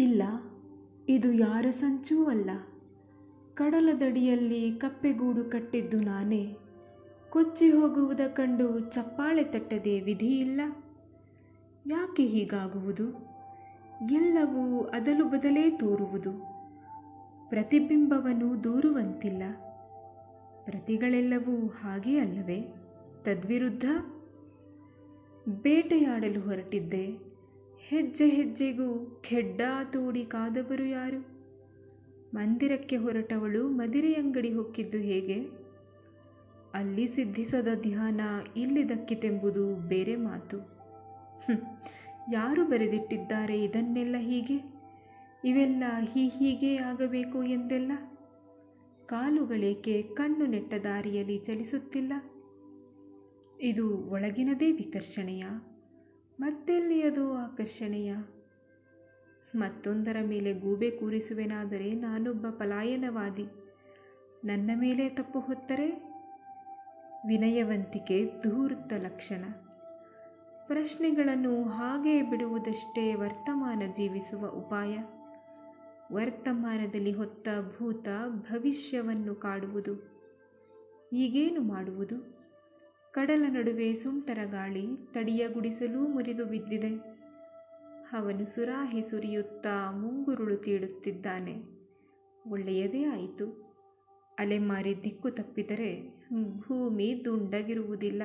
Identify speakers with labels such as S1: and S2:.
S1: ಇಲ್ಲ, ಇದು ಯಾರ ಸಂಚೂ ಅಲ್ಲ. ಕಡಲದಡಿಯಲ್ಲಿ ಕಪ್ಪೆಗೂಡು ಕಟ್ಟಿದ್ದು ನಾನೇ. ಕೊಚ್ಚಿ ಹೋಗುವುದ ಕಂಡು ಚಪ್ಪಾಳೆ ತಟ್ಟದೆ ವಿಧಿಯಿಲ್ಲ ಯಾಕೆ ಹೀಗಾಗುವುದು? ಎಲ್ಲವೂ ಅದಲು ಬದಲೇ ತೋರುವುದು. ಪ್ರತಿಬಿಂಬವನ್ನು ದೂರುವಂತಿಲ್ಲ. ಪ್ರತಿಗಳೆಲ್ಲವೂ ಹಾಗೇ ಅಲ್ಲವೇ? ತದ್ವಿರುದ್ಧ? ಬೇಟೆಯಾಡಲು ಹೊರಟಿದ್ದೆ. ಹೆಜ್ಜೆ ಹೆಜ್ಜೆಗೂ ಖೆಡ್ಡಾ ತೋಡಿ ಕಾದವರು ಯಾರು? ಮಂದಿರಕ್ಕೆ ಹೊರಟವಳು ಮದಿರೆಯಂಗಡಿ ಹೊಕ್ಕಿದ್ದು ಹೇಗೆ? ಅಲ್ಲಿ ಸಿದ್ಧಿಸದ ಧ್ಯಾನ ಇಲ್ಲಿ ದಕ್ಕಿತೆಂಬುದು ಬೇರೆ ಮಾತು. ಯಾರು ಬರೆದಿಟ್ಟಿದ್ದಾರೆ ಇದನ್ನೆಲ್ಲ ಹೀಗೆ? ಇವೆಲ್ಲ ಹೀ ಹೀಗೆ ಆಗಬೇಕು ಎಂದೆಲ್ಲ? ಕಾಲುಗಳೇಕೆ ಕಣ್ಣು ನೆಟ್ಟ ದಾರಿಯಲ್ಲಿ ಚಲಿಸುತ್ತಿಲ್ಲ? ಇದು ಒಳಗಿನದೇ ವಿಕರ್ಷಣೆಯ? ಮತ್ತೆಲ್ಲಿ ಅದು ಆಕರ್ಷಣೀಯ ಮತ್ತೊಂದರ ಮೇಲೆ ಗೂಬೆ ಕೂರಿಸುವೆನಾದರೆ ನಾನೊಬ್ಬ ಪಲಾಯನವಾದಿ. ನನ್ನ ಮೇಲೆ ತಪ್ಪು ಹೊತ್ತರೆ? ವಿನಯವಂತಿಕೆ ಧೂರ್ತ ಲಕ್ಷಣ. ಪ್ರಶ್ನೆಗಳನ್ನು ಹಾಗೇ ಬಿಡುವುದಷ್ಟೇ ವರ್ತಮಾನ ಜೀವಿಸುವ ಉಪಾಯ. ವರ್ತಮಾನದಲ್ಲಿ ಹೊತ್ತ ಭೂತ ಭವಿಷ್ಯವನ್ನು ಕಾಡುವುದು. ಈಗೇನು ಮಾಡುವುದು? ಕಡಲ ನಡುವೆ ಸುಂಟರ ಗಾಳಿ ತಡಿಯ ಗುಡಿಸಲೂ ಮುರಿದು ಬಿದ್ದಿದೆ. ಅವನು ಸುರಾಹಿ ಸುರಿಯುತ್ತಾ ಮುಂಗುರುಳು ತೀಡುತ್ತಿದ್ದಾನೆ ಒಳ್ಳೆಯದೇ ಆಯಿತು. ಅಲೆಮಾರಿ ದಿಕ್ಕು ತಪ್ಪಿದರೆ ಭೂಮಿ ದುಂಡಗಿರುವುದಿಲ್ಲ.